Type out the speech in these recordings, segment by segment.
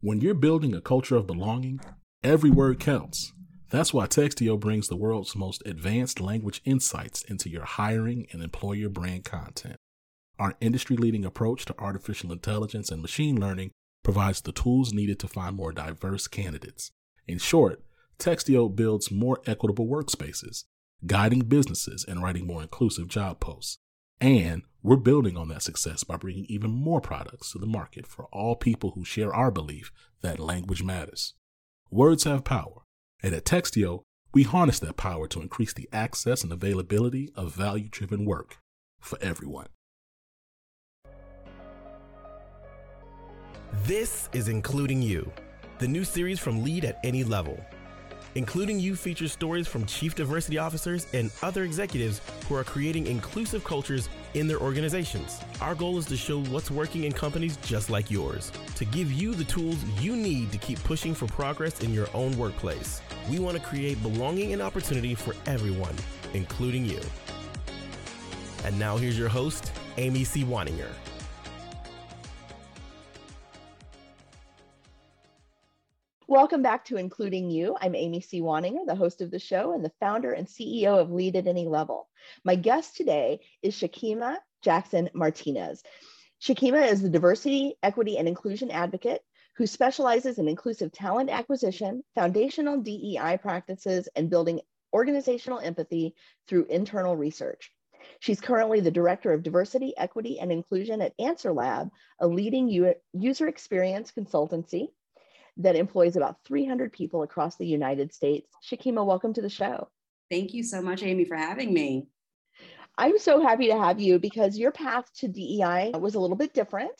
When you're building a culture of belonging, every word counts. That's why Textio brings the world's most advanced language insights into your hiring and employer brand content. Our industry leading approach to artificial intelligence and machine learning provides the tools needed to find more diverse candidates. In short, Textio builds more equitable workspaces, guiding businesses and writing more inclusive job posts. And we're building on that success by bringing even more products to the market for all people who share our belief that language matters. Words have power, and at Textio, we harness that power to increase the access and availability of value driven work for everyone. This is Including You, the new series from Lead at Any Level. Including You features stories from chief diversity officers and other executives who are creating inclusive cultures in their organizations. Our goal is to show what's working in companies just like yours, to give you the tools you need to keep pushing for progress in your own workplace. We want to create belonging and opportunity for everyone, including you. And now here's your host, Amy C. Waninger. Welcome back to Including You. I'm Amy C. Waninger, the host of the show and the founder and CEO of Lead at Any Level. My guest today is Shakima Jackson Martinez. Shakima is the diversity, equity, and inclusion advocate who specializes in inclusive talent acquisition, foundational DEI practices, and building organizational empathy through internal research. She's currently the Director of Diversity, Equity, and Inclusion at Answer Lab, a leading user experience consultancy that employs about 300 people across the United States. Shakima, welcome to the show. Thank you so much, Amy, for having me. I'm so happy to have you because your path to DEI was a little bit different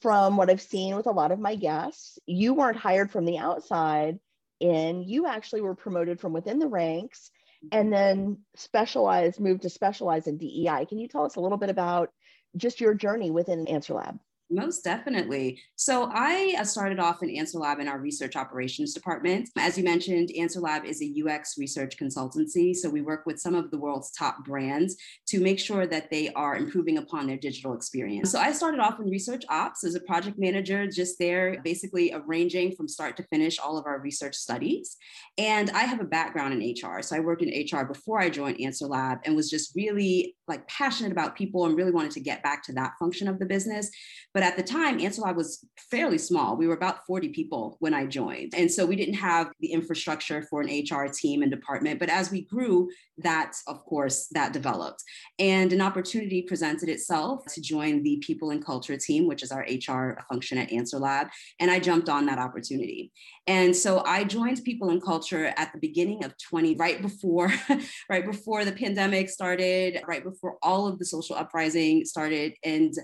from what I've seen with a lot of my guests. You weren't hired from the outside, and you actually were promoted from within the ranks mm-hmm. and then specialized, moved to specialize in DEI. Can you tell us a little bit about just your journey within Answer Lab? Most definitely. So I uh, started off in Answer Lab in our research operations department. As you mentioned, Answer Lab is a UX research consultancy. So we work with some of the world's top brands to make sure that they are improving upon their digital experience. So I started off in research ops as a project manager, just there basically arranging from start to finish all of our research studies. And I have a background in HR. So I worked in HR before I joined Answer Lab and was just really like passionate about people and really wanted to get back to that function of the business. But at the time, Answer Lab was fairly small. We were about 40 people when I joined. And so we didn't have the infrastructure for an HR team and department. But as we grew, that, of course, that developed. And an opportunity presented itself to join the people and culture team, which is our HR function at Answer Lab. And I jumped on that opportunity. And so I joined people and culture at the beginning of 20, right before, right before the pandemic started, right before all of the social uprising started. And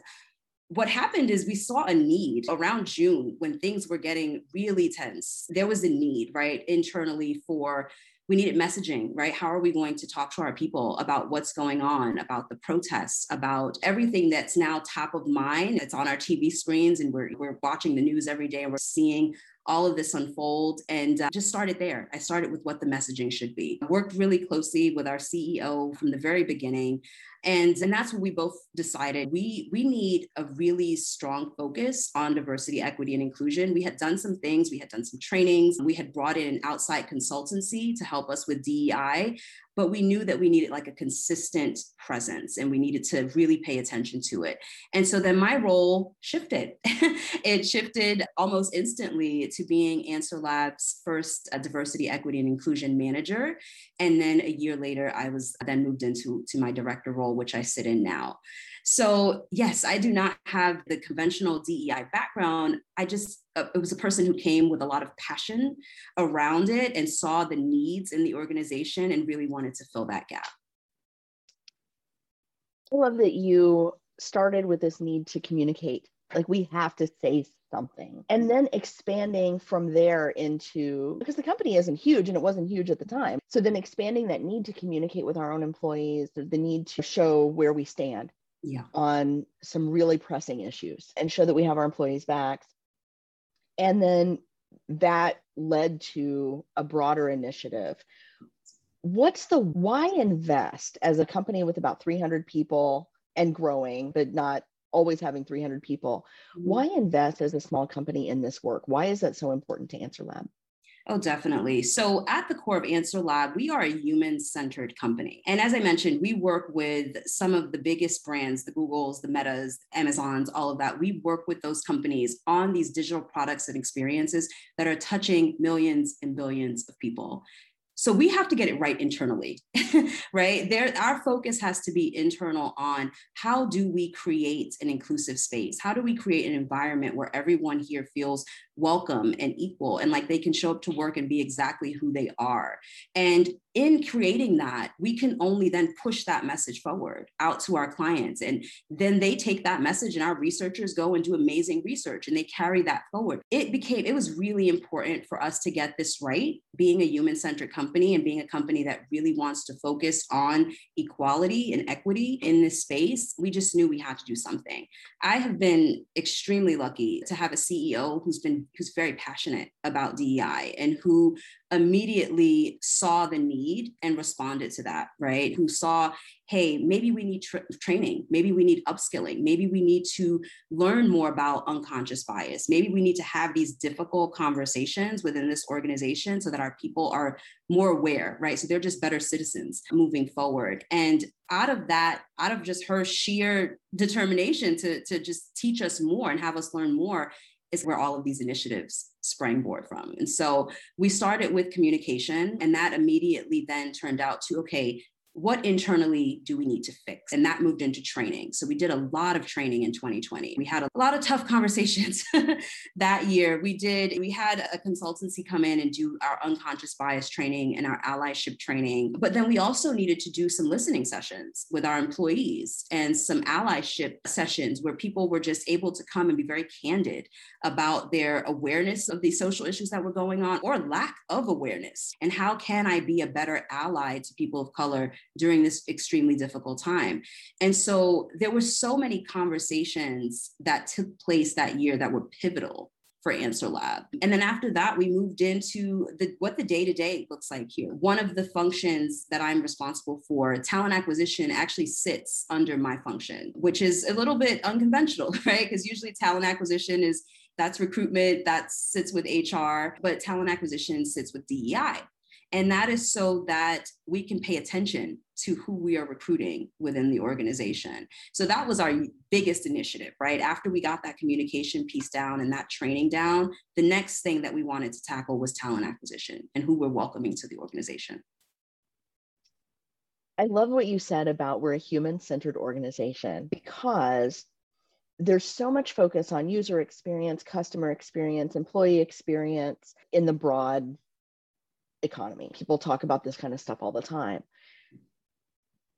what happened is we saw a need around June when things were getting really tense. There was a need, right, internally for we needed messaging, right? How are we going to talk to our people about what's going on, about the protests, about everything that's now top of mind? It's on our TV screens and we're, we're watching the news every day and we're seeing all of this unfold and uh, just started there. I started with what the messaging should be. I worked really closely with our CEO from the very beginning. And, and that's what we both decided. We, we need a really strong focus on diversity, equity, and inclusion. We had done some things, we had done some trainings, we had brought in an outside consultancy to help us with DEI but we knew that we needed like a consistent presence and we needed to really pay attention to it. And so then my role shifted. it shifted almost instantly to being Answer Lab's first uh, diversity, equity, and inclusion manager. And then a year later, I was then moved into to my director role, which I sit in now. So, yes, I do not have the conventional DEI background. I just, uh, it was a person who came with a lot of passion around it and saw the needs in the organization and really wanted to fill that gap. I love that you started with this need to communicate. Like, we have to say something. And then expanding from there into because the company isn't huge and it wasn't huge at the time. So then expanding that need to communicate with our own employees, the need to show where we stand yeah. on some really pressing issues and show that we have our employees' backs. And then that led to a broader initiative. What's the why invest as a company with about 300 people and growing, but not always having 300 people. Mm-hmm. Why invest as a small company in this work? Why is that so important to Answer Lab? Oh, definitely. So, at the core of Answer Lab, we are a human centered company. And as I mentioned, we work with some of the biggest brands the Googles, the Metas, Amazons, all of that. We work with those companies on these digital products and experiences that are touching millions and billions of people. So we have to get it right internally, right? There, our focus has to be internal on how do we create an inclusive space? How do we create an environment where everyone here feels welcome and equal and like they can show up to work and be exactly who they are. And in creating that we can only then push that message forward out to our clients and then they take that message and our researchers go and do amazing research and they carry that forward. It became it was really important for us to get this right being a human centric company and being a company that really wants to focus on equality and equity in this space we just knew we had to do something. I have been extremely lucky to have a ceo who's been who's very passionate about DEI and who immediately saw the need and responded to that, right? Who saw, hey, maybe we need tra- training, maybe we need upskilling, maybe we need to learn more about unconscious bias, maybe we need to have these difficult conversations within this organization so that our people are more aware, right? So they're just better citizens moving forward. And out of that, out of just her sheer determination to, to just teach us more and have us learn more, is where all of these initiatives springboard from. And so we started with communication, and that immediately then turned out to okay, what internally do we need to fix? And that moved into training. So we did a lot of training in 2020. We had a lot of tough conversations that year. We did, we had a consultancy come in and do our unconscious bias training and our allyship training. But then we also needed to do some listening sessions with our employees and some allyship sessions where people were just able to come and be very candid about their awareness of these social issues that were going on or lack of awareness. And how can I be a better ally to people of color during this extremely difficult time. And so there were so many conversations that took place that year that were pivotal for Answer Lab. And then after that, we moved into the, what the day to day looks like here. One of the functions that I'm responsible for, talent acquisition, actually sits under my function, which is a little bit unconventional, right? Because usually talent acquisition is that's recruitment, that sits with HR, but talent acquisition sits with DEI. And that is so that we can pay attention to who we are recruiting within the organization. So that was our biggest initiative, right? After we got that communication piece down and that training down, the next thing that we wanted to tackle was talent acquisition and who we're welcoming to the organization. I love what you said about we're a human centered organization because there's so much focus on user experience, customer experience, employee experience in the broad economy. People talk about this kind of stuff all the time.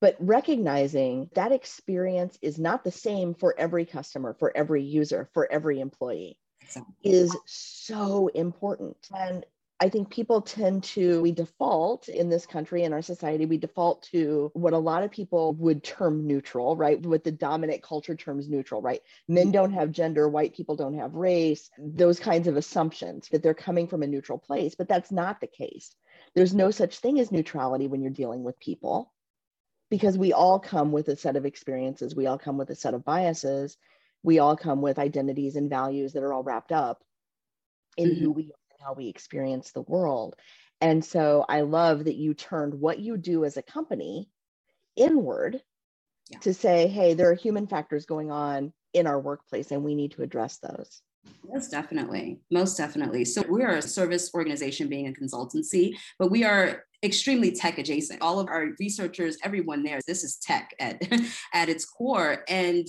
But recognizing that experience is not the same for every customer, for every user, for every employee exactly. is so important. And I think people tend to, we default in this country, in our society, we default to what a lot of people would term neutral, right? What the dominant culture terms neutral, right? Men mm-hmm. don't have gender, white people don't have race, those kinds of assumptions that they're coming from a neutral place. But that's not the case. There's no such thing as neutrality when you're dealing with people because we all come with a set of experiences, we all come with a set of biases, we all come with identities and values that are all wrapped up in mm-hmm. who we how we experience the world. And so I love that you turned what you do as a company inward yeah. to say, hey, there are human factors going on in our workplace and we need to address those. Yes, definitely. Most definitely. So we're a service organization being a consultancy, but we are extremely tech adjacent. All of our researchers, everyone there, this is tech at, at its core. And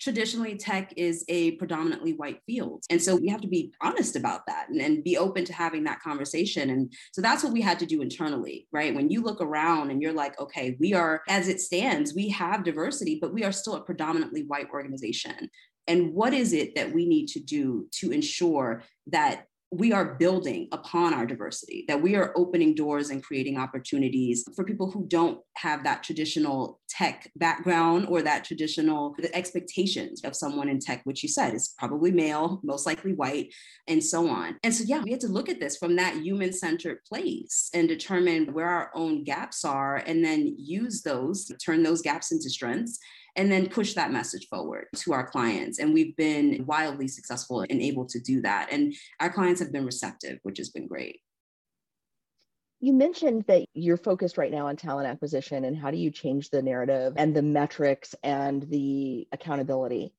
traditionally tech is a predominantly white field. And so we have to be honest about that and, and, be open to having that conversation. And so that's what we had to do internally, right? When you look around and you're like, okay, we are, as it stands, we have diversity, but we are still a predominantly white organization. And what is it that we need to do to ensure that we are building upon our diversity, that we are opening doors and creating opportunities for people who don't have that traditional tech background or that traditional the expectations of someone in tech, which you said is probably male, most likely white, and so on. And so, yeah, we had to look at this from that human centered place and determine where our own gaps are and then use those, turn those gaps into strengths and then push that message forward to our clients. And we've been wildly successful and able to do that. And our clients have been receptive, which has been great. You mentioned that you're focused right now on talent acquisition and how do you change the narrative and the metrics and the accountability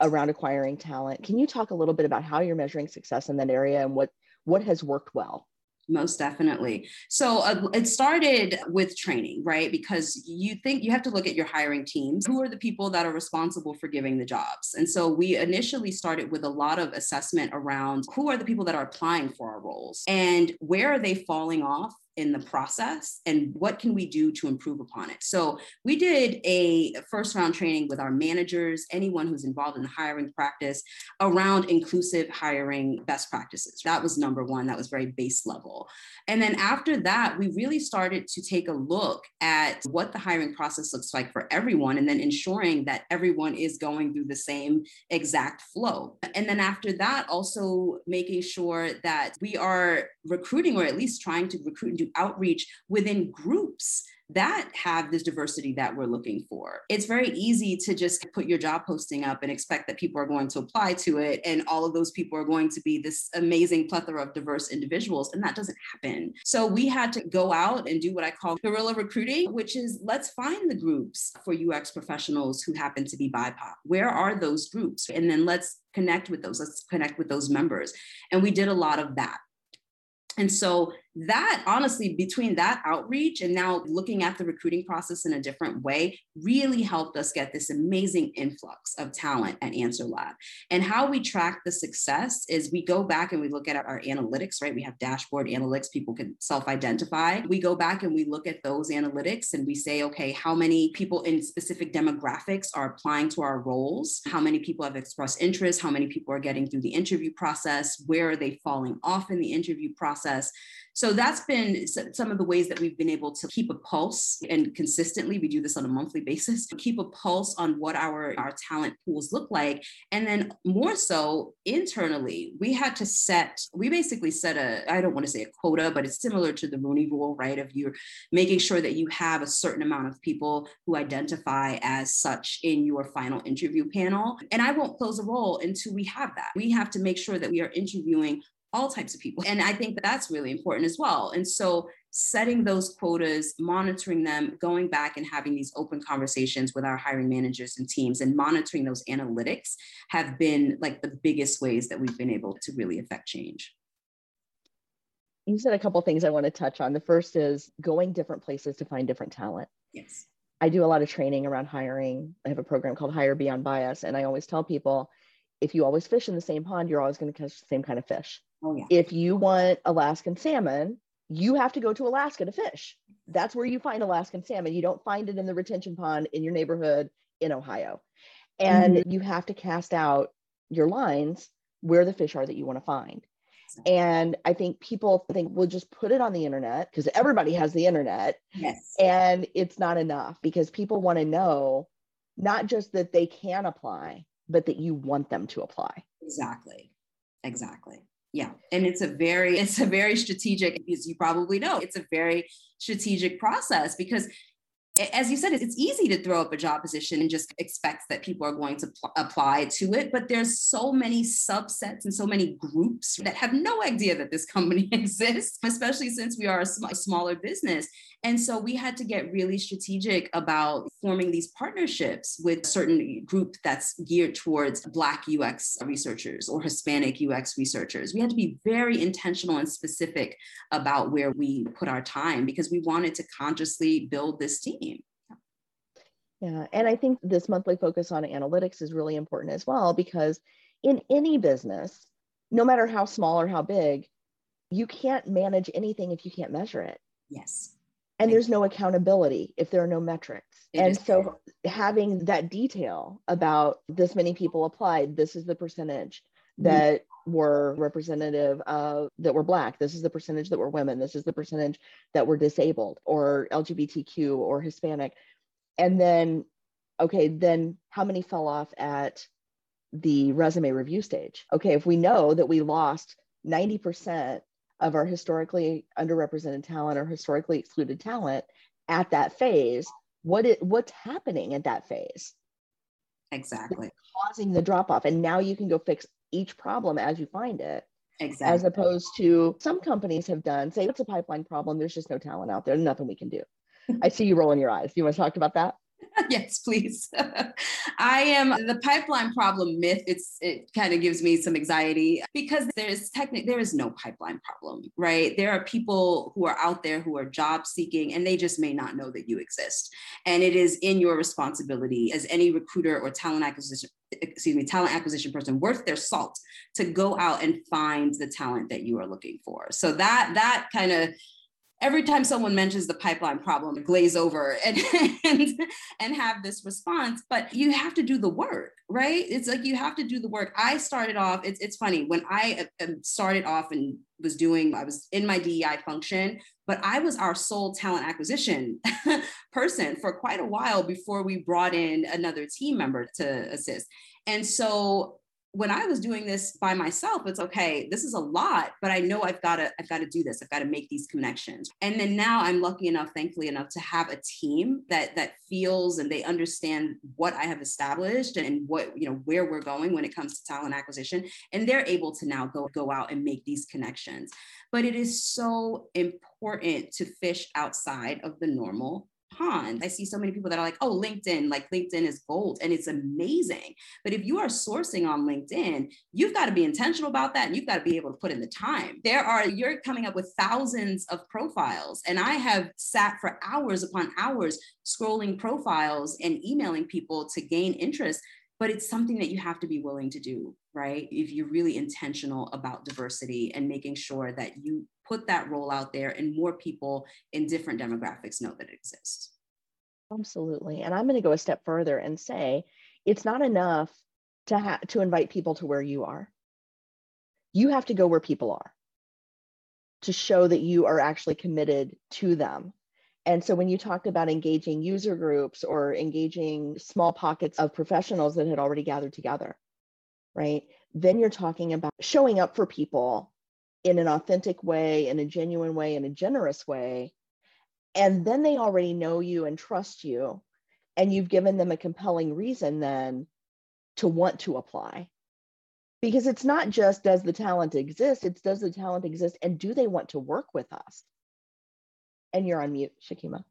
around acquiring talent. Can you talk a little bit about how you're measuring success in that area and what what has worked well? Most definitely. So uh, it started with training right? Because you think you have to look at your hiring teams. Who are the people that are responsible for giving the jobs? And so we initially started with a lot of assessment around who are the people that are applying for our roles and where are they falling off in the process and what can we do to improve upon it. So we did a first round training with our managers anyone who's involved in the hiring practice around inclusive hiring best practices. That was number one. That was very base level. And then after that we really started to take a look at what the hiring process looks like for everyone and then ensuring that everyone is going through the same exact flow. And then after that also making sure that we are recruiting or at least trying to recruit and do outreach within groups that have this diversity that we're looking for. It's very easy to just put your job posting up and expect that people are going to apply to it and all of those people are going to be this amazing plethora of diverse individuals and that doesn't happen. So we had to go out and do what I call guerrilla recruiting, which is let's find the groups for UX professionals who happen to be BIPOC. Where are those groups? And then let's connect with those. Let's connect with those members. And we did a lot of that. And so that honestly, between that outreach and now looking at the recruiting process in a different way, really helped us get this amazing influx of talent at Answer Lab. And how we track the success is we go back and we look at our analytics, right? We have dashboard analytics, people can self identify. We go back and we look at those analytics and we say, okay, how many people in specific demographics are applying to our roles? How many people have expressed interest? How many people are getting through the interview process? Where are they falling off in the interview process? So that's been some of the ways that we've been able to keep a pulse and consistently, we do this on a monthly basis, keep a pulse on what our, our talent pools look like. And then more so internally, we had to set, we basically set a, I don't want to say a quota, but it's similar to the Rooney rule, right? Of you're making sure that you have a certain amount of people who identify as such in your final interview panel. And I won't close a role until we have that. We have to make sure that we are interviewing all types of people. And I think that that's really important as well. And so setting those quotas, monitoring them, going back and having these open conversations with our hiring managers and teams and monitoring those analytics have been like the biggest ways that we've been able to really affect change. You said a couple things I want to touch on. The first is going different places to find different talent. Yes. I do a lot of training around hiring. I have a program called Hire Beyond Bias, and I always tell people if you always fish in the same pond, you're always going to catch the same kind of fish. Oh, yeah. If you want Alaskan salmon, you have to go to Alaska to fish. That's where you find Alaskan salmon. You don't find it in the retention pond in your neighborhood in Ohio. And mm-hmm. you have to cast out your lines where the fish are that you want to find. And I think people think we'll just put it on the internet because everybody has the internet. Yes. And it's not enough because people want to know not just that they can apply, but that you want them to apply. Exactly. Exactly yeah and it's a very it's a very strategic as you probably know it's a very strategic process because as you said, it's easy to throw up a job position and just expect that people are going to pl- apply to it. But there's so many subsets and so many groups that have no idea that this company exists, especially since we are a, sm- a smaller business. And so we had to get really strategic about forming these partnerships with certain group that's geared towards Black UX researchers or Hispanic UX researchers. We had to be very intentional and specific about where we put our time because we wanted to consciously build this team. Yeah, and I think this monthly focus on analytics is really important as well because in any business, no matter how small or how big, you can't manage anything if you can't measure it. Yes and there's no accountability if there are no metrics it and so true. having that detail about this many people applied this is the percentage that mm-hmm. were representative of that were black this is the percentage that were women this is the percentage that were disabled or lgbtq or hispanic and then okay then how many fell off at the resume review stage? Okay if we know that we lost 90% of our historically underrepresented talent or historically excluded talent at that phase what it what's happening at that phase? Exactly. Causing the drop off. And now you can go fix each problem as you find it. Exactly. as opposed to some companies have done say it's a pipeline problem there's just no talent out there nothing we can do i see you rolling your eyes you want to talk about that yes, please. I am the pipeline problem myth. It's it kind of gives me some anxiety because there's technically there is no pipeline problem, right? There are people who are out there who are job seeking and they just may not know that you exist. And it is in your responsibility as any recruiter or talent acquisition excuse me talent acquisition person worth their salt to go out and find the talent that you are looking for so that that kind of every time someone mentions the pipeline problem, glaze over and, and, and have this response, but you have to do the work, right? It's like you have to do the work. I started off, it's, it's funny, when I uh, um, started off and was doing, I was in my DEI function, but I was our sole talent acquisition person for quite a while before we brought in another team member to assist. And so when I was doing this by myself, it's okay, this is a lot, but I know I've got to, I've got to do this. I've got to make these connections. And then now I'm lucky enough, thankfully enough to have a team that that feels and they understand what I have established and what, you know, where we're going when it comes to talent acquisition. And they're able to now go, go out and make these connections. But it is so important to fish outside of the normal pond. I see so many people that are like, oh, LinkedIn, like LinkedIn is gold and it's amazing. But if you are sourcing on LinkedIn, you've got to be intentional about that and you've got to be able to put in the time. There are, you're coming up with thousands of profiles. And I have sat for hours upon hours scrolling profiles and emailing people to gain interest but it's something that you have to be willing to do right if you're really intentional about diversity and making sure that you put that role out there and more people in different demographics know that it exists. Absolutely. And I'm going to go a step further and say it's not enough to ha- to invite people to where you are. You have to go where people are to show that you are actually committed to them. And so when you talked about engaging user groups or engaging small pockets of professionals that had already gathered together, right? Then you're talking about showing up for people in an authentic way, in a genuine way, in a generous way. And then they already know you and trust you. And you've given them a compelling reason then to want to apply. Because it's not just does the talent exist, it's does the talent exist and do they want to work with us? And you're on mute, Shakima.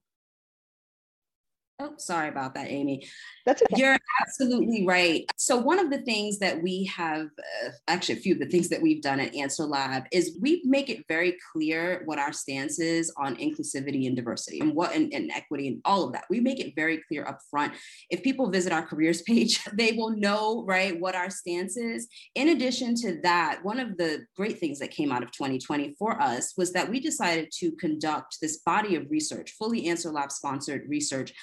Oh, sorry about that, Amy. That's okay. You're absolutely right. So, one of the things that we have, uh, actually, a few of the things that we've done at Answer Lab is we make it very clear what our stance is on inclusivity and diversity and what and, and equity and all of that. We make it very clear up front. If people visit our careers page, they will know, right, what our stance is. In addition to that, one of the great things that came out of 2020 for us was that we decided to conduct this body of research, fully Answer Lab sponsored research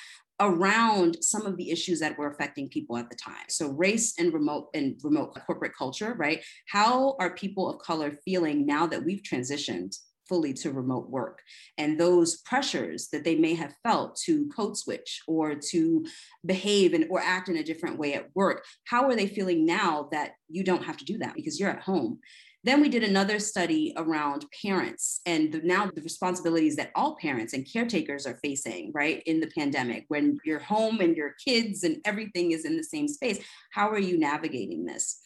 around some of the issues that were affecting people at the time. So race and remote and remote corporate culture, right? How are people of color feeling now that we've transitioned fully to remote work and those pressures that they may have felt to code switch or to behave and or act in a different way at work how are they feeling now that you don't have to do that because you're at home then we did another study around parents and the, now the responsibilities that all parents and caretakers are facing, right, in the pandemic when you're home and your kids and everything is in the same space. How are you navigating this?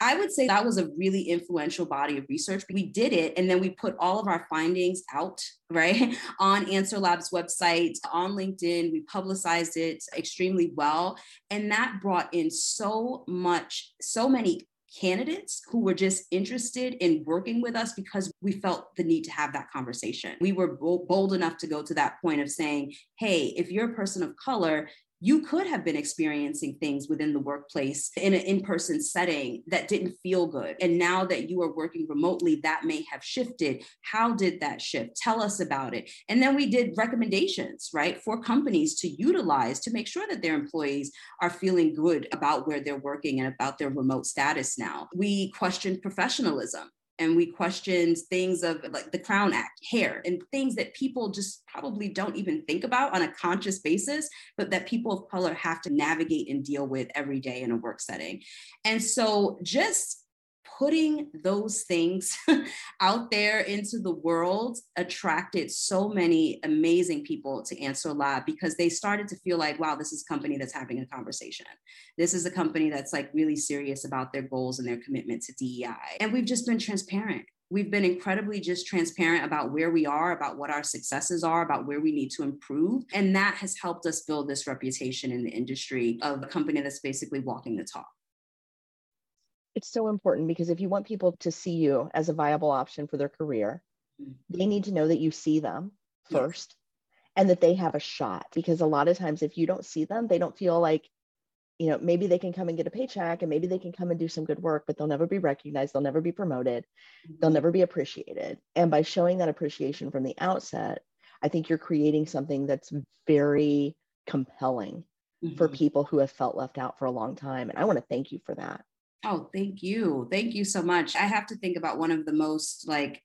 I would say that was a really influential body of research. We did it and then we put all of our findings out, right, on Answer Lab's website, on LinkedIn. We publicized it extremely well. And that brought in so much, so many candidates who were just interested in working with us because we felt the need to have that conversation. We were bold enough to go to that point of saying, hey, if you're a person of color, you could have been experiencing things within the workplace in an in-person setting that didn't feel good. And now that you are working remotely that may have shifted. How did that shift? Tell us about it. And then we did recommendations right for companies to utilize to make sure that their employees are feeling good about where they're working and about their remote status now. We questioned professionalism and we questioned things of like the Crown Act, hair, and things that people just probably don't even think about on a conscious basis, but that people of color have to navigate and deal with every day in a work setting. And so just putting those things out there into the world attracted so many amazing people to Answer Lab because they started to feel like, wow, this is a company that's having a conversation. This is a company that's like really serious about their goals and their commitment to DEI. And we've just been transparent. We've been incredibly just transparent about where we are, about what our successes are, about where we need to improve. And that has helped us build this reputation in the industry of a company that's basically walking the talk it's so important because if you want people to see you as a viable option for their career, mm-hmm. they need to know that you see them first and that they have a shot. Because a lot of times, if you don't see them, they don't feel like, you know, maybe they can come and get a paycheck and maybe they can come and do some good work, but they'll never be recognized. They'll never be promoted. Mm-hmm. They'll never be appreciated. And by showing that appreciation from the outset, I think you're creating something that's very compelling mm-hmm. for people who have felt left out for a long time. And I want to thank you for that. Oh, thank you. Thank you so much. I have to think about one of the most like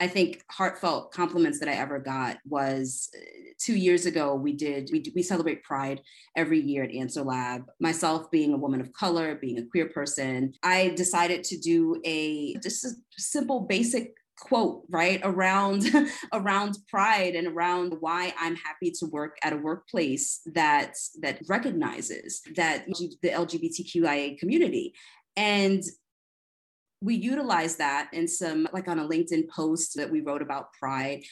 I think heartfelt compliments that I ever got was uh, two years ago. We did we we celebrate Pride every year at Answer Lab. Myself being a woman of color, being a queer person, I decided to do a just a simple, basic quote right around around pride and around why i'm happy to work at a workplace that that recognizes that the lgbtqia community. And we utilize that in some like on a linkedin post that we wrote about pride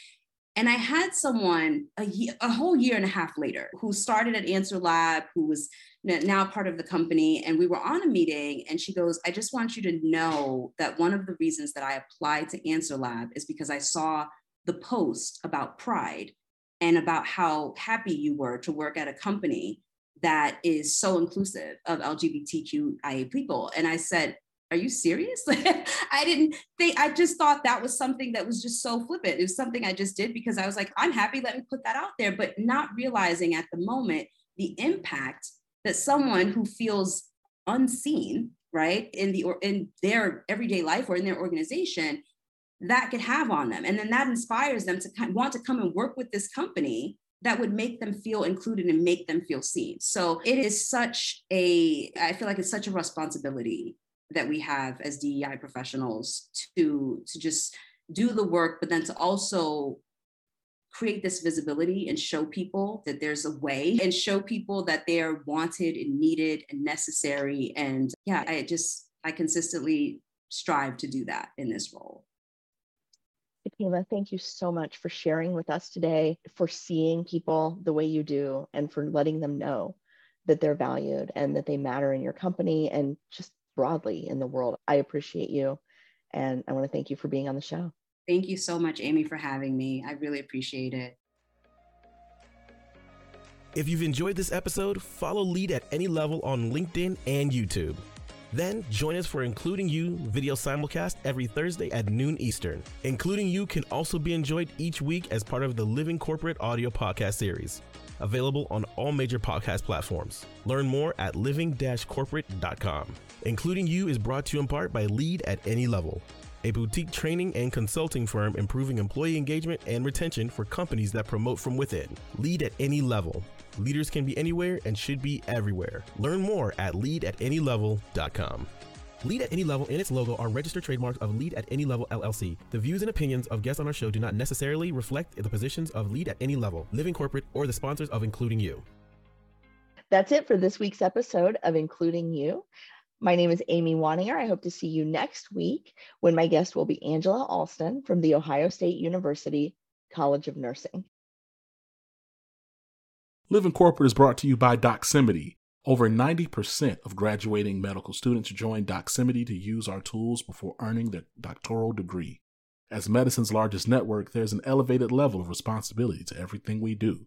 and I had someone a, year, a whole year and a half later who started at Answer Lab, who was now part of the company. And we were on a meeting, and she goes, I just want you to know that one of the reasons that I applied to Answer Lab is because I saw the post about pride and about how happy you were to work at a company that is so inclusive of LGBTQIA people. And I said, are you serious? I didn't think, I just thought that was something that was just so flippant. It was something I just did because I was like, I'm happy, let me put that out there, but not realizing at the moment the impact that someone who feels unseen, right, in the or in their everyday life or in their organization, that could have on them. And then that inspires them to want to come and work with this company that would make them feel included and make them feel seen. So it is such a, I feel like it's such a responsibility that we have as DEI professionals to to just do the work, but then to also create this visibility and show people that there's a way and show people that they're wanted and needed and necessary. And yeah, I just I consistently strive to do that in this role. Shakima, thank you so much for sharing with us today, for seeing people the way you do, and for letting them know that they're valued and that they matter in your company and just broadly in the world. I appreciate you. And I want to thank you for being on the show. Thank you so much, Amy, for having me. I really appreciate it. If you've enjoyed this episode, follow Lead at any level on LinkedIn and YouTube. Then join us for Including You video simulcast every Thursday at noon Eastern. Including You can also be enjoyed each week as part of the Living Corporate audio podcast series available on all major podcast platforms. Learn more at living-corporate.com. Including You is brought to you in part by Lead at Any Level, a boutique training and consulting firm improving employee engagement and retention for companies that promote from within. Lead at any level. Leaders can be anywhere and should be everywhere. Learn more at leadatanylevel.com. Lead at Any Level and its logo are registered trademarks of Lead at Any Level LLC. The views and opinions of guests on our show do not necessarily reflect the positions of Lead at Any Level, Living Corporate, or the sponsors of Including You. That's it for this week's episode of Including You. My name is Amy Waninger. I hope to see you next week when my guest will be Angela Alston from the Ohio State University College of Nursing. Living Corporate is brought to you by Doximity over 90% of graduating medical students join Doximity to use our tools before earning their doctoral degree. As medicine's largest network, there's an elevated level of responsibility to everything we do.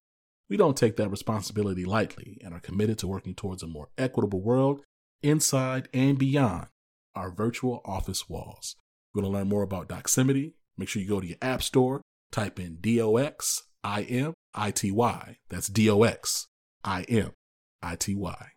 We don't take that responsibility lightly and are committed to working towards a more equitable world inside and beyond our virtual office walls. If you want to learn more about Doximity, make sure you go to your app store, type in D O X I M I T Y. That's D O X I M I T Y.